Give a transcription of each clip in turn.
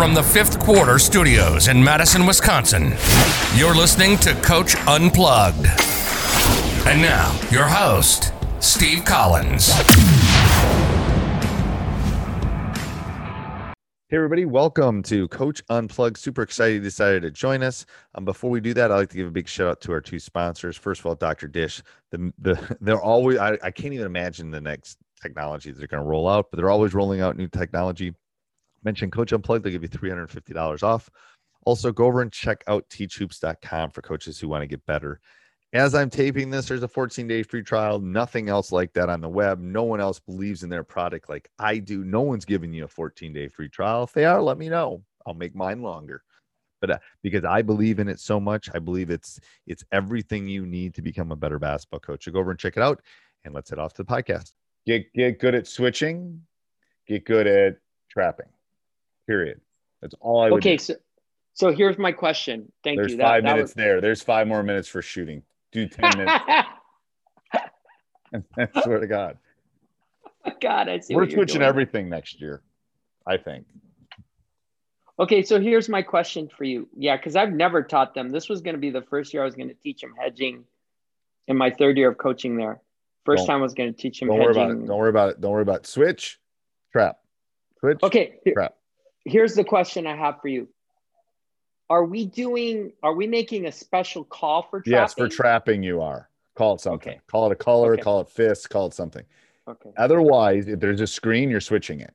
From the fifth quarter studios in Madison, Wisconsin, you're listening to Coach Unplugged. And now, your host, Steve Collins. Hey, everybody, welcome to Coach Unplugged. Super excited you decided to join us. Um, before we do that, I'd like to give a big shout out to our two sponsors. First of all, Dr. Dish. The, the, they're always, I, I can't even imagine the next technology that they're going to roll out, but they're always rolling out new technology. Mention Coach Unplugged, they'll give you $350 off. Also, go over and check out teachhoops.com for coaches who want to get better as I'm taping this, there's a 14 day free trial. Nothing else like that on the web. No one else believes in their product like I do. No one's giving you a 14 day free trial. If they are, let me know. I'll make mine longer. But uh, because I believe in it so much, I believe it's it's everything you need to become a better basketball coach. So go over and check it out, and let's head off to the podcast. Get get good at switching. Get good at trapping. Period. That's all I would. Okay, do. so so here's my question. Thank There's you. five that minutes was... there. There's five more minutes for shooting do 10 minutes. I swear to God. God, I see. We're switching doing. everything next year, I think. Okay, so here's my question for you. Yeah, because I've never taught them. This was going to be the first year I was going to teach them hedging in my third year of coaching there. 1st Don't- time I was going to teach them Don't worry about it. Don't worry about it. Don't worry about it. Switch, trap. Switch, Okay, trap. Here's the question I have for you. Are we doing, are we making a special call for trapping? Yes, for trapping, you are. Call it something. Okay. Call it a color, Okay. call it fist, call it something. Okay. Otherwise, if there's a screen, you're switching it.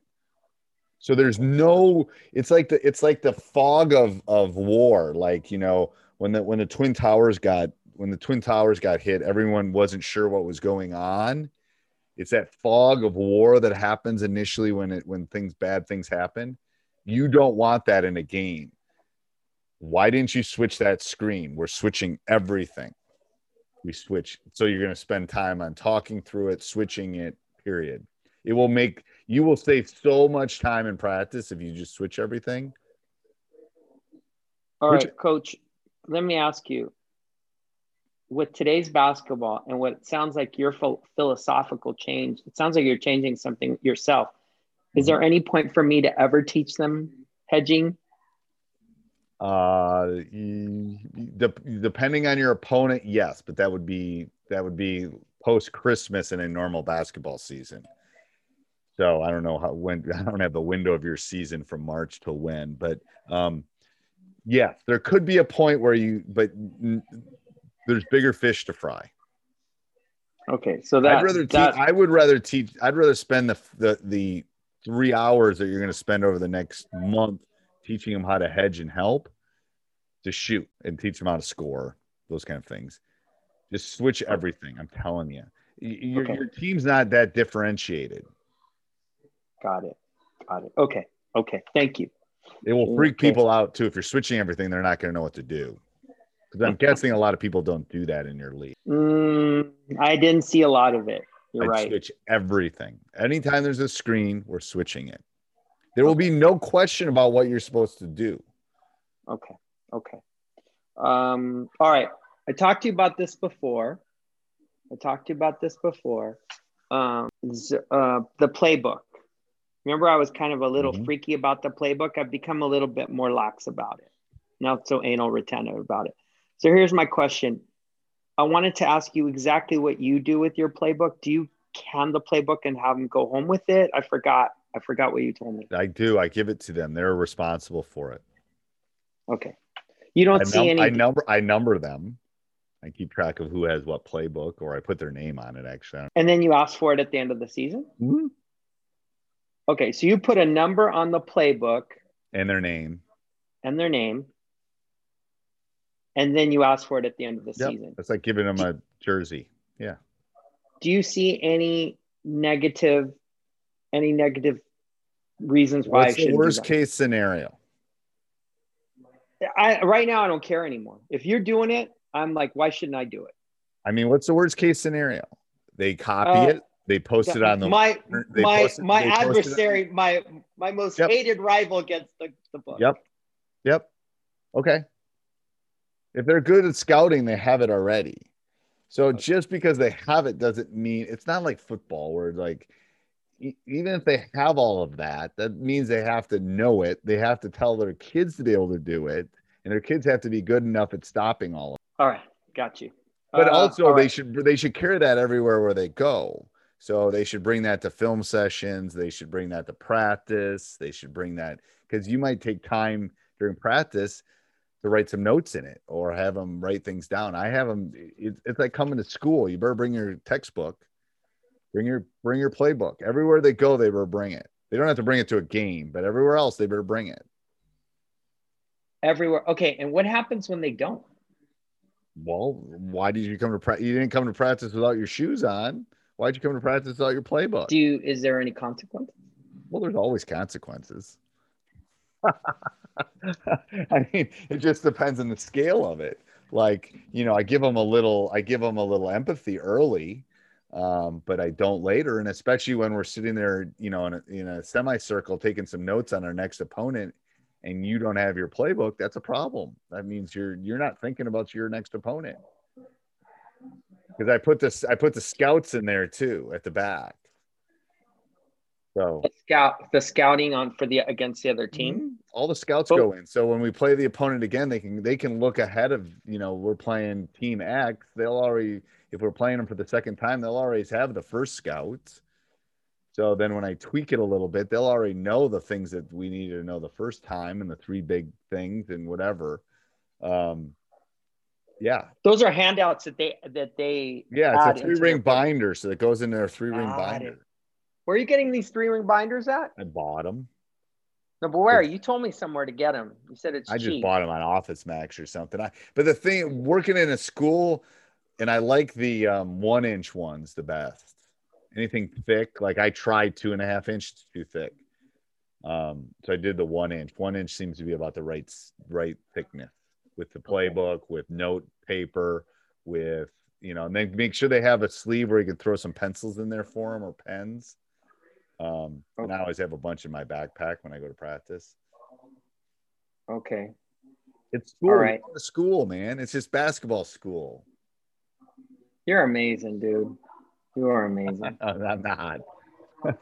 So there's no. It's like the it's like the fog of of war. Like you know when the when the twin towers got when the twin towers got hit, everyone wasn't sure what was going on. It's that fog of war that happens initially when it when things bad things happen. You don't want that in a game. Why didn't you switch that screen? We're switching everything. We switch. So you're going to spend time on talking through it, switching it, period. It will make you will save so much time in practice if you just switch everything. All Which- right, coach, let me ask you with today's basketball and what it sounds like your phil- philosophical change, it sounds like you're changing something yourself. Is there any point for me to ever teach them hedging? Uh, de- depending on your opponent, yes, but that would be that would be post Christmas in a normal basketball season. So I don't know how when I don't have the window of your season from March till when, but um, yeah, there could be a point where you, but n- there's bigger fish to fry. Okay, so that, I'd rather teach. that I would rather teach. I'd rather spend the the the three hours that you're going to spend over the next month teaching them how to hedge and help to shoot and teach them how to score those kind of things. Just switch everything. I'm telling you, your, Okay. your team's not that differentiated. got it. Got it. Okay. Okay. Thank you. It will freak Okay. people out too. If you're switching everything, they're not going to know what to do. Because I'm guessing a lot of people don't do that in your league. Mm, I didn't see a lot of it. You're I'd right. switch everything. Anytime there's a screen, we're switching it. There will be no question about what you're supposed to do. Okay. Okay. Um, all right. I talked to you about this before. I talked to you about this before. Um, uh, the playbook. Remember, I was kind of a little Mhm. freaky about the playbook. I've become a little bit more lax about it, not so anal retentive about it. So here's my question. I wanted to ask you exactly what you do with your playbook. Do you can the playbook and have them go home with it? I forgot. I forgot what you told me. I do. I give it to them. They're responsible for it. Okay. You don't I, see num- any. I number I number them. I keep track of who has what playbook, or I put their name on it. Actually, and then you ask for it at the end of the season. Mhm. Okay, so you put a number on the playbook and their name. and their name, and then you ask for it at the end of the Yep. season. That's like giving them a jersey. Yeah. Do you see any negative, any negative reasons why What's should the worst case scenario? I right now I don't care anymore. If you're doing it, I'm like, why shouldn't I do it? I mean, what's the worst case scenario? They copy Uh, it. They post it on the my my my adversary, my my most Yep. hated rival gets the, the book. Yep. Yep. Okay. If they're good at scouting, they have it already. So just because they have it doesn't mean it's not like football where like even if they have all of that, that means they have to know it. They have to tell their kids to be able to do it, and their kids have to be good enough at stopping all of it. All right, got you. But Uh, also they right. should they should carry that everywhere where they go. So they should bring that to film sessions. They should bring that to practice. They should bring that because you might take time during practice to write some notes in it or have them write things down. I have them. It, it's like coming to school. You better bring your textbook, bring your bring your playbook. Everywhere they go, they better bring it. They don't have to bring it to a game, but everywhere else, they better bring it. everywhere. Okay, and what happens when they don't? Well, why did you come to practice? You didn't come to practice without your shoes on. Why'd you come to practice without your playbook? Do you, is there any consequence? Well, there's always consequences. I mean, it just depends on the scale of it. Like, you know, I give them a little, I give them a little empathy early, um, but I don't later. And especially when we're sitting there, you know, in a, in a semicircle taking some notes on our next opponent, and you don't have your playbook, that's a problem. That means you're you're not thinking about your next opponent. Because I put this, I put the scouts in there too at the back. So The scout, the scouting on for the against the other team. Mhm. All the scouts Oh. go in. So when we play the opponent again, they can they can look ahead of you know we're playing team X. They'll already if we're playing them for the second time, they'll already have the first scouts. So then when I tweak it a little bit, they'll already know the things that we needed to know the first time and the three big things and whatever. Um, yeah, Those are handouts that they that they yeah, it's a three ring binder, so it goes in their three ring binder. it. Where are you getting these three ring binders at? I bought them. No, but where? You told me somewhere to get them. You said it's I just bought them on Office Max or something. I, but the thing, working in a school, and I like the um, one inch ones the best. Anything thick, like I tried two and a half inch, too thick. Um, so I did the one inch. One inch seems to be about the right right thickness with the playbook, with note paper, with you know, and then make sure they have a sleeve where you can throw some pencils in there for them or pens. Um, and I always have a bunch in my backpack when I go to practice. Okay. It's school. All right. You're going to school, man. It's just basketball school. You're amazing, dude. You are amazing. I'm not.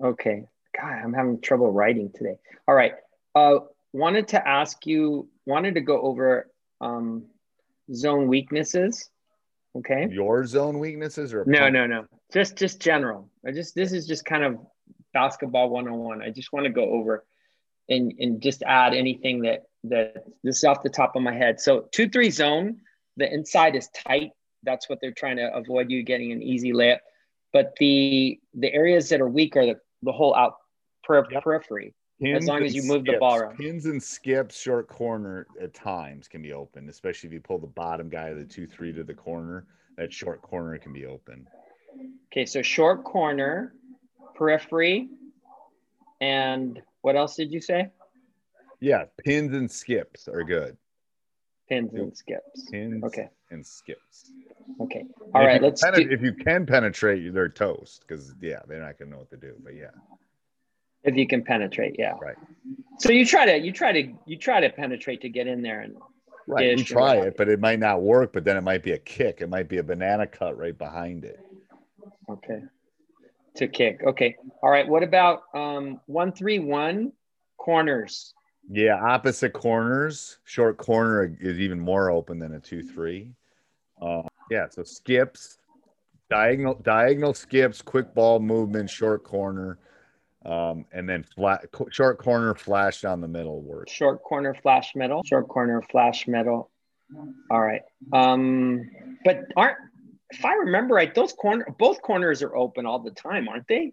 Okay. God, I'm having trouble writing today. All right. Uh, wanted to ask you, wanted to go over um, zone weaknesses. Okay. Your zone weaknesses or No, no, no. Just just general. I just this is just kind of basketball 101. I just want to go over and and just add anything that that this is off the top of my head. So 2-3 zone, the inside is tight. That's what they're trying to avoid you getting an easy layup. But the the areas that are weak are the, the whole out per, periphery. As long as you move the ball around. Pins and skips, short corner at times can be open, especially if you pull the bottom guy of the two three to the corner. That short corner can be open. Okay, so short corner, periphery, and what else did you say? Yeah, pins and skips are good. Pins and skips. Pins Okay. and skips. Okay. All right. Let's penet- do, if you can penetrate, they're toast because yeah, they're not gonna know what to do. But yeah, If you can penetrate, yeah. Right. So you try to you try to you try to penetrate to get in there and Right. You try it, but it might not work. But then it might be a kick. It might be a banana cut right behind it. Okay. To kick. Okay. All right. What about um one three one corners? Yeah, opposite corners. Short corner is even more open than a two three. Uh, yeah, so skips, diagonal diagonal skips, quick ball movement, short corner, um, and then flat short corner flash down the middle work. Short corner flash middle. Short corner flash middle. All right. Um, but aren't if I remember right, those corner both corners are open all the time, aren't they?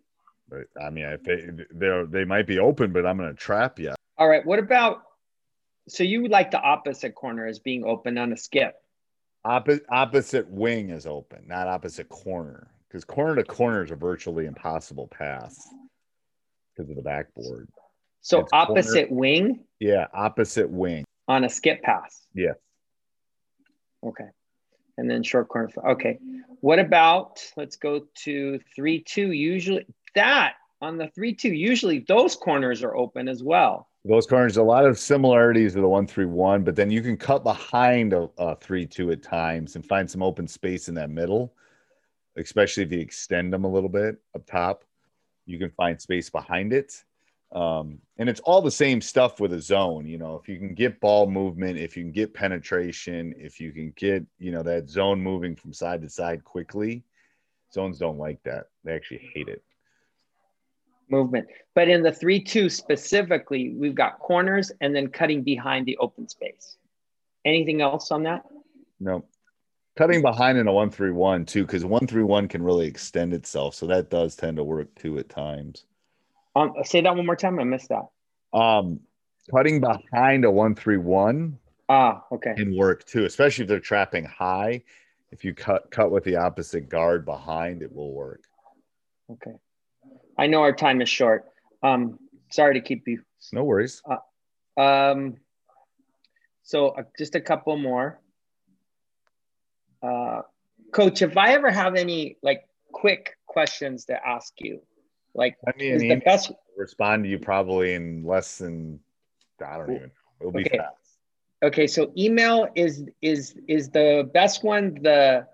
But I mean, if they they they might be open, but I'm gonna trap you. All right. What about so you like the opposite corner as being open on a skip? Opposite opposite wing is open, not opposite corner, because corner to corner is a virtually impossible pass because of the backboard. So It's corner- opposite wing Yeah, opposite wing. on a skip pass. Yeah. Okay. And then short corner. Okay. What about let's go to three two. Usually that on the three two, usually those corners are open as well. Those corners, a lot of similarities to the one three one, but then you can cut behind a, a three two at times and find some open space in that middle, especially if you extend them a little bit up top. You can find space behind it. Um, and it's all the same stuff with a zone. You know, if you can get ball movement, if you can get penetration, if you can get, you know, that zone moving from side to side quickly, zones don't like that. They actually hate it. Movement. But in the three two specifically, we've got corners and then cutting behind the open space. Anything else on that? No. Cutting behind in a one three one too, because one three one can really extend itself. So that does tend to work too at times. Um, say that one more time. I missed that. Um cutting behind a one three one Ah, okay. can work too, especially if they're trapping high. If you cut cut with the opposite guard behind, it will work. Okay. I know our time is short. Um, sorry to keep you. No worries. Um, so uh, just a couple more. Uh, Coach, if I ever have any like quick questions to ask you, like Send me is an the best respond to you probably in less than I don't even know. It'll be Okay. fast. okay so email is is is the best one the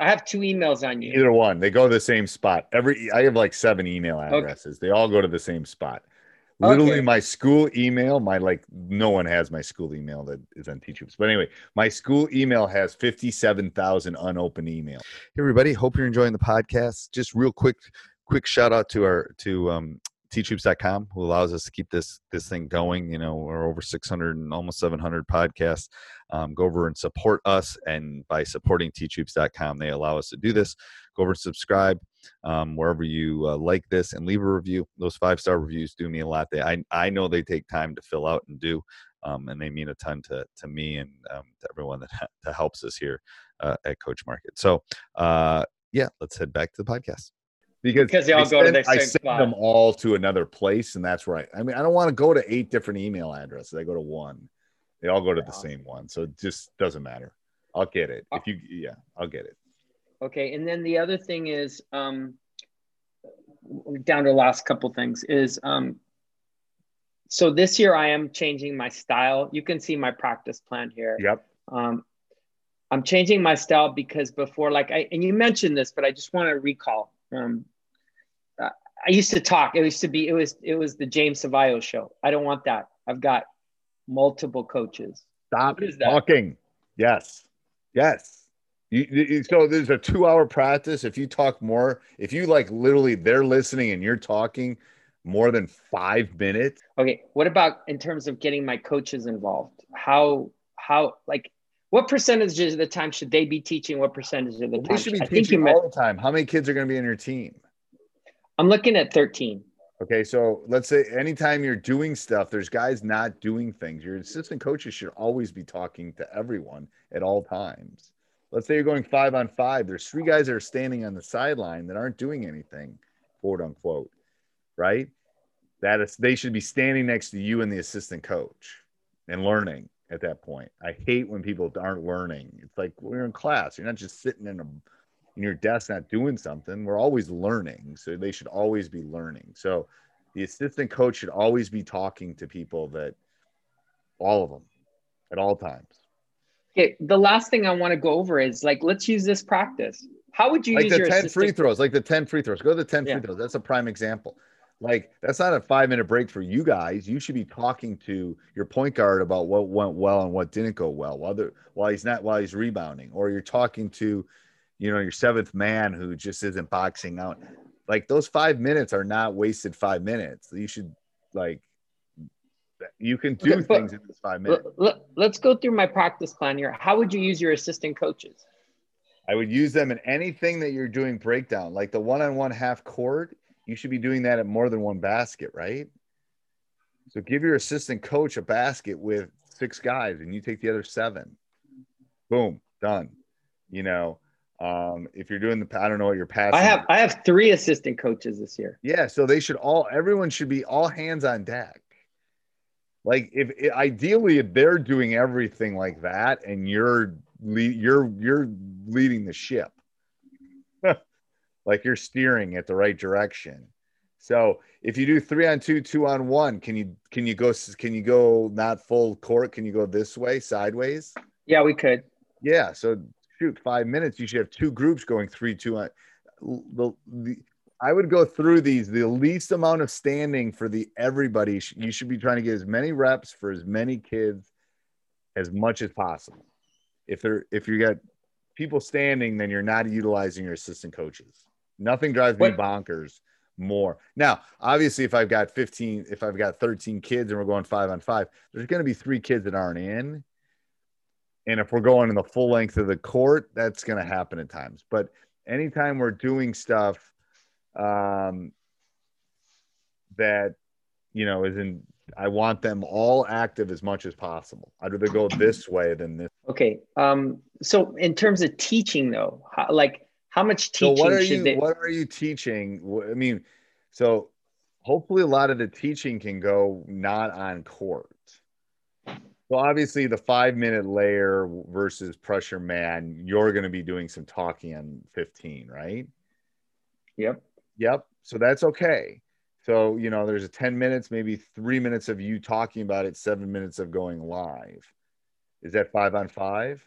i have two emails on you Either one. They go to the same spot. Every I have like seven email addresses. They all go to the same spot. Literally, Okay. my school email, my like no one has my school email that is on Teachers. But anyway, my school email has 57,000 unopened emails. Hey everybody, hope you're enjoying the podcast. Just real quick, quick shout out to our to um teachhoops.com who allows us to keep this this thing going you know we're over 600 and almost 700 podcasts um, go over and support us and by supporting teachhoops.com they allow us to do this go over and subscribe um, wherever you uh, like this and leave a review those five star reviews do mean a lot they I, I know they take time to fill out and do um, and they mean a ton to, to me and um, to everyone that, that helps us here uh, at coach market so uh, yeah let's head back to the podcast because, Because they all I go to send- the I send spot. them all to another place, and that's right. I mean, I don't want to go to eight different email addresses. I go to one. They all go to the same one, so it just doesn't matter. I'll get it if you. Yeah, I'll get it. Okay and then the other thing is um down to the last couple things is um so this year i am changing my style you can see my practice plan here Yep. um i'm changing my style because before like i and you mentioned this but i just want to recall um i used to talk it used to be it was it was the james Savallo show i don't want that i've got multiple coaches Stop What is that? talking. Yes. Yes. You, you- so there's a two hour practice. If you talk more, if you like literally they're listening and you're talking more than five minutes, okay what about in terms of getting my coaches involved how how like what percentage of the time should they be teaching what percentage of the they time should be i teaching meant all the time. How many kids are going to be in your team? i'm looking at 13 Okay, so let's say anytime you're doing stuff, there's guys not doing things. Your assistant coaches should always be talking to everyone at all times. Let's say you're going five on five. There's three guys that are standing on the sideline that aren't doing anything, quote unquote, right? That is, they should be standing next to you and the assistant coach and learning at that point. I hate when people aren't learning. It's like we're in class. You're not just sitting in a in your desk not doing something. We're always learning. So they should always be learning. So the assistant coach should always be talking to people that all of them at all times. Okay, the last thing I want to go over is like, let's use this practice. How would you like use the your 10 assistant- free throws, like the 10 free throws. Go to the 10 Yeah. free throws. That's a prime example. Like that's not a five minute break for you guys. You should be talking to your point guard about what went well and what didn't go well while they're, while he's not while he's rebounding, or you're talking to, you know, your seventh man who just isn't boxing out. Like those five minutes are not wasted five minutes. You should like you can do Okay, things in this five minutes. Let, us go through my practice plan here. How would you use your assistant coaches? I would use them in anything that you're doing breakdown, like the one on one half court. You should be doing that at more than one basket, right? So give your assistant coach a basket with six guys and you take the other seven. Boom, done. You know, um, if you're doing the, I don't know what you're passing. I have I have three assistant coaches this year. Yeah, so they should all everyone should be all hands on deck. Like if ideally if they're doing everything like that and you're you're you're leading the ship. like you're steering it the right direction. So if you do 3 on 2, 2 on 1, can you can you go can you go not full court? Can you go this way sideways? Yeah, we could. Yeah, so shoot, 5 minutes you should have two groups going 3 2 on the, the I would go through these the least amount of standing for the everybody. You should be trying to get as many reps for as many kids as much as possible. If they're if you got people standing, then you're not utilizing your assistant coaches. Nothing drives me What- bonkers more. Now, obviously, if I've got 15, if I've got 13 kids and we're going five on five, there's going to be three kids that aren't in. And if we're going in the full length of the court, that's going to happen at times. But anytime we're doing stuff um, that, you know, is in, I want them all active as much as possible. I'd rather go this way than this. Okay. Um. So in terms of teaching, though, how, like how much teaching So what are should you they? what are you teaching? I mean, so hopefully a lot of the teaching can go not on court. So obviously the five minute layer versus pressure man, you're going to be doing some talking on 15, right? Yep. Yep. So that's okay. So, you know, there's a 10 minutes, maybe three minutes of you talking about it, seven minutes of going live. Is that five on five?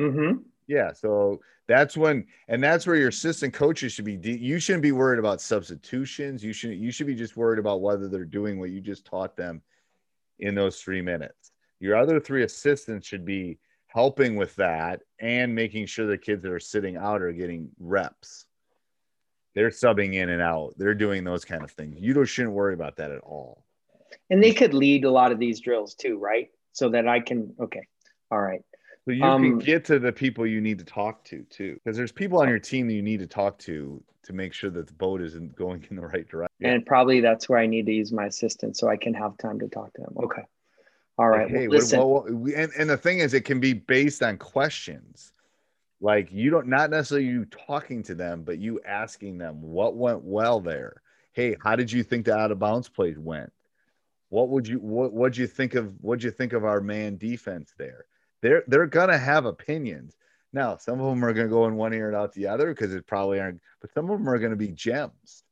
Mm-hmm. Yeah, so that's when, and that's where your assistant coaches should be. de- You shouldn't be worried about substitutions. You should you should be just worried about whether they're doing what you just taught them in those three minutes. Your other three assistants should be helping with that and making sure the kids that are sitting out are getting reps. They're subbing in and out. They're doing those kind of things. You don't shouldn't worry about that at all. And they could lead a lot of these drills too, right? So that I can. Okay. All right. So you Um, can get to the people you need to talk to too, because there's people on your team that you need to talk to to make sure that the boat isn't going in the right direction. And probably that's where I need to use my assistant so I can have time to talk to them. Okay. All right. Like, hey, well, listen. what- what- we- and, and the thing is, it can be based on questions. Like you don't not necessarily you talking to them, but you asking them what went well there. Hey, how did you think the out of bounds plays went? What would you what what'd you think of what'd you think of our man defense there? They're they're gonna have opinions. Now, some of them are gonna go in one ear and out the other because it probably aren't, but some of them are gonna be gems.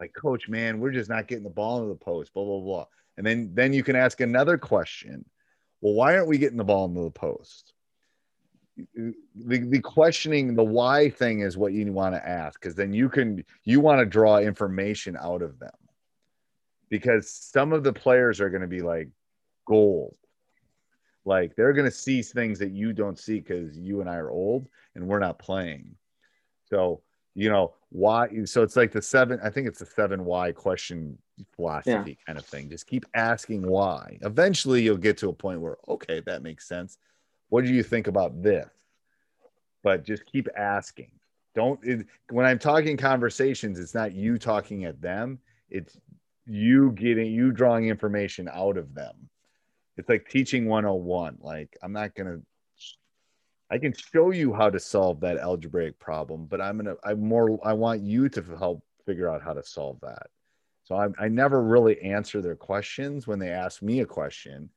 Like, coach, man, we're just not getting the ball into the post, blah, blah, blah. And then then you can ask another question. Well, why aren't we getting the ball into the post? The, the questioning the why thing is what you want to ask because then you can you want to draw information out of them. Because some of the players are going to be like gold. Like they're going to see things that you don't see because you and i are old and we're not playing. So you know why so it's like the seven i think it's the seven why question philosophy kind of thing. Just keep asking why. Eventually you'll get to a point where okay that makes sense what do you think about this? But just keep asking. Don't it, when i'm talking conversations it's not you talking at them. It's you getting you drawing information out of them. It's like teaching 101 like i'm not gonna i can show you how to solve that algebraic problem but i'm gonna i'm more i want you to help figure out how to solve that. So I, I never really answer their questions when they ask me a question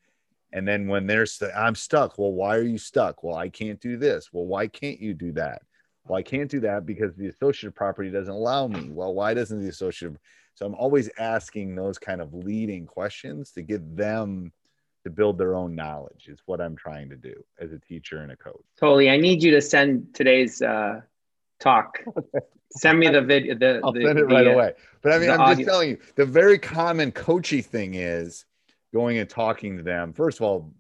and then when they're st- i'm stuck well why are you stuck well i can't do this well why can't you do that well i can't do that because the associative property doesn't allow me well why doesn't the associative So I'm always asking those kind of leading questions to get them to build their own knowledge. Is what I'm trying to do as a teacher and a coach. Totally. I need you to send today's uh, talk. Send me the video. The, I'll the, send it the, right uh, away. But I mean, I'm audio. just telling you, the very common coachy thing is going and talking to them. First of all,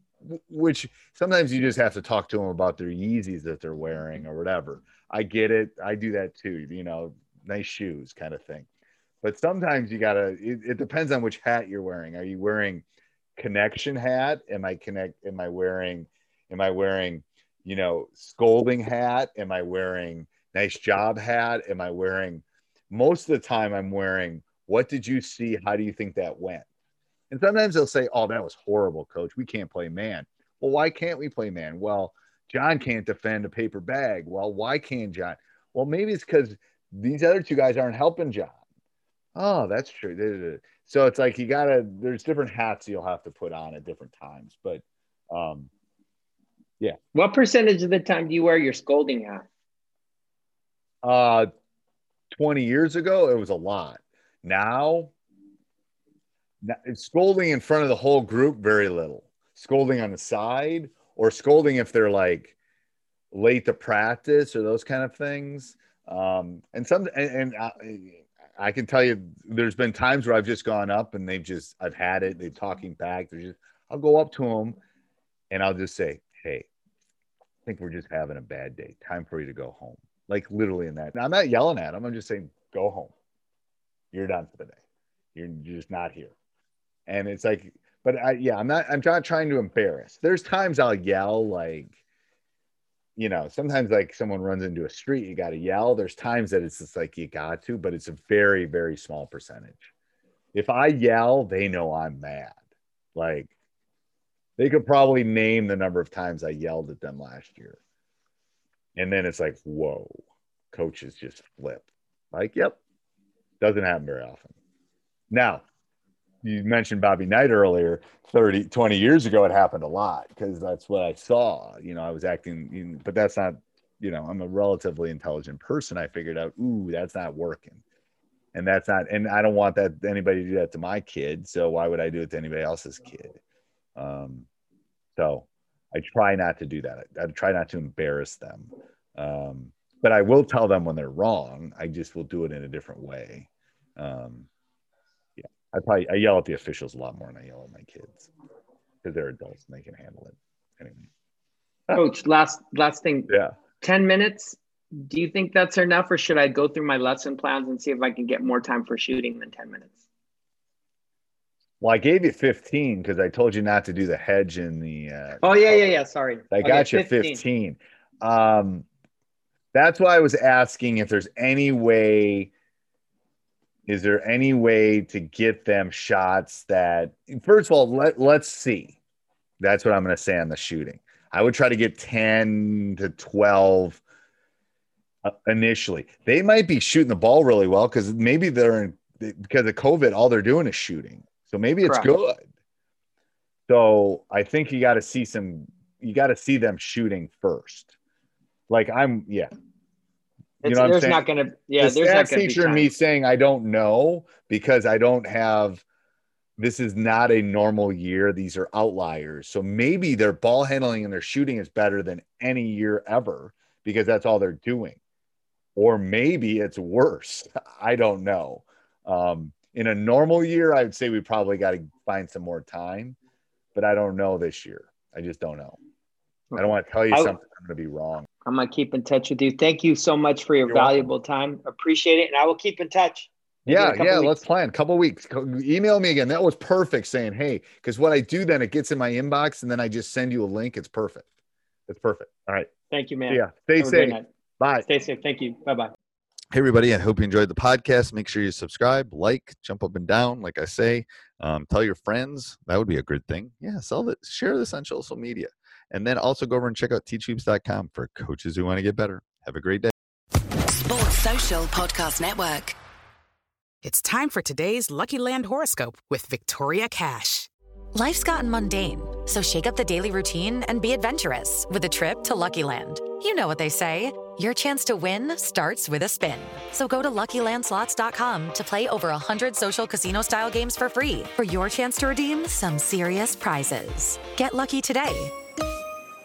which sometimes you just have to talk to them about their Yeezys that they're wearing or whatever. I get it. I do that too. You know, nice shoes kind of thing. But sometimes you gotta. It, it depends on which hat you're wearing. Are you wearing connection hat? Am I connect? Am I wearing? Am I wearing? You know, scolding hat? Am I wearing nice job hat? Am I wearing? Most of the time, I'm wearing. What did you see? How do you think that went? And sometimes they'll say, "Oh, that was horrible, coach. We can't play man." Well, why can't we play man? Well, John can't defend a paper bag. Well, why can't John? Well, maybe it's because these other two guys aren't helping John. Oh, that's true. So it's like you gotta. There's different hats you'll have to put on at different times, but um, yeah. What percentage of the time do you wear your scolding hat? Uh, 20 years ago, it was a lot. Now, scolding in front of the whole group, very little. Scolding on the side or scolding if they're like late to practice or those kind of things. Um, and some, and, and I, I can tell you, there's been times where I've just gone up and they've just, I've had it. They're talking back. They're just, I'll go up to them and I'll just say, Hey, I think we're just having a bad day. Time for you to go home like literally in that. Now, I'm not yelling at them. I'm just saying, go home. You're done for the day. You're just not here. And it's like, but I, yeah, I'm not, I'm not trying to embarrass. There's times I'll yell, like, you know, sometimes like someone runs into a street, you got to yell. There's times that it's just like you got to, but it's a very, very small percentage. If I yell, they know I'm mad. Like, they could probably name the number of times I yelled at them last year. And then it's like, whoa, coaches just flip. Like, yep, doesn't happen very often. Now, you mentioned Bobby Knight earlier, 30, 20 years ago, it happened a lot because that's what I saw. You know, I was acting, but that's not, you know, I'm a relatively intelligent person. I figured out, ooh, that's not working. And that's not, and I don't want that anybody to do that to my kid. So why would I do it to anybody else's kid? Um, so I try not to do that. I, I try not to embarrass them. Um, but I will tell them when they're wrong. I just will do it in a different way. Um, I probably I yell at the officials a lot more than I yell at my kids because they're adults and they can handle it. Anyway, Coach, last last thing. yeah. 10 minutes. Do you think that's enough, or should I go through my lesson plans and see if I can get more time for shooting than 10 minutes? Well, I gave you 15 because I told you not to do the hedge in the. Uh, Oh, yeah, yeah, yeah. Sorry. I Okay, got you 15. Um, that's why I was asking if there's any way. Is there any way to get them shots that, first of all, let, let's see. That's what I'm going to say on the shooting. I would try to get 10 to 12 uh, initially. They might be shooting the ball really well because maybe they're in, because of COVID, all they're doing is shooting. So maybe it's Correct. good. So I think you got to see some, you got to see them shooting first. Like I'm, yeah. You It's, know there's not going to, yeah, the there's not stats going to be teacher and me saying I don't know because I don't have. This is not a normal year. These are outliers. So maybe their ball handling and their shooting is better than any year ever because that's all they're doing. Or maybe it's worse. I don't know. Um, in a normal year, I would say we probably got to find some more time, but I don't know this year. I just don't know. I don't want to tell you I- something I'm going to be wrong. I'm going to keep in touch with you. Thank you so much for your You're welcome. valuable time. Appreciate it. And I will keep in touch. Maybe in Yeah, yeah. weeks. Let's plan. Couple weeks. Email me again. That was perfect. Saying, hey, because what I do then it gets in my inbox, and then I just send you a link. It's perfect. It's perfect. All right. Thank you, man. Yeah. Stay Have safe. Bye. Stay safe. Thank you. Bye bye. Hey, everybody. I hope you enjoyed the podcast. Make sure you subscribe, like, jump up and down, like I say. Um, tell your friends. That would be a good thing. Yeah, sell it. Share this on social media. And then also go over and check out teachhoops.com for coaches who want to get better. Have a great day. Sports Social Podcast Network. It's time for today's Lucky Land horoscope with Victoria Cash. Life's gotten mundane, so shake up the daily routine and be adventurous with a trip to Lucky Land. You know what they say Your chance to win starts with a spin. So go to LuckyLandSlots.com to play over 100 social casino-style games for free for your chance to redeem some serious prizes. Get lucky today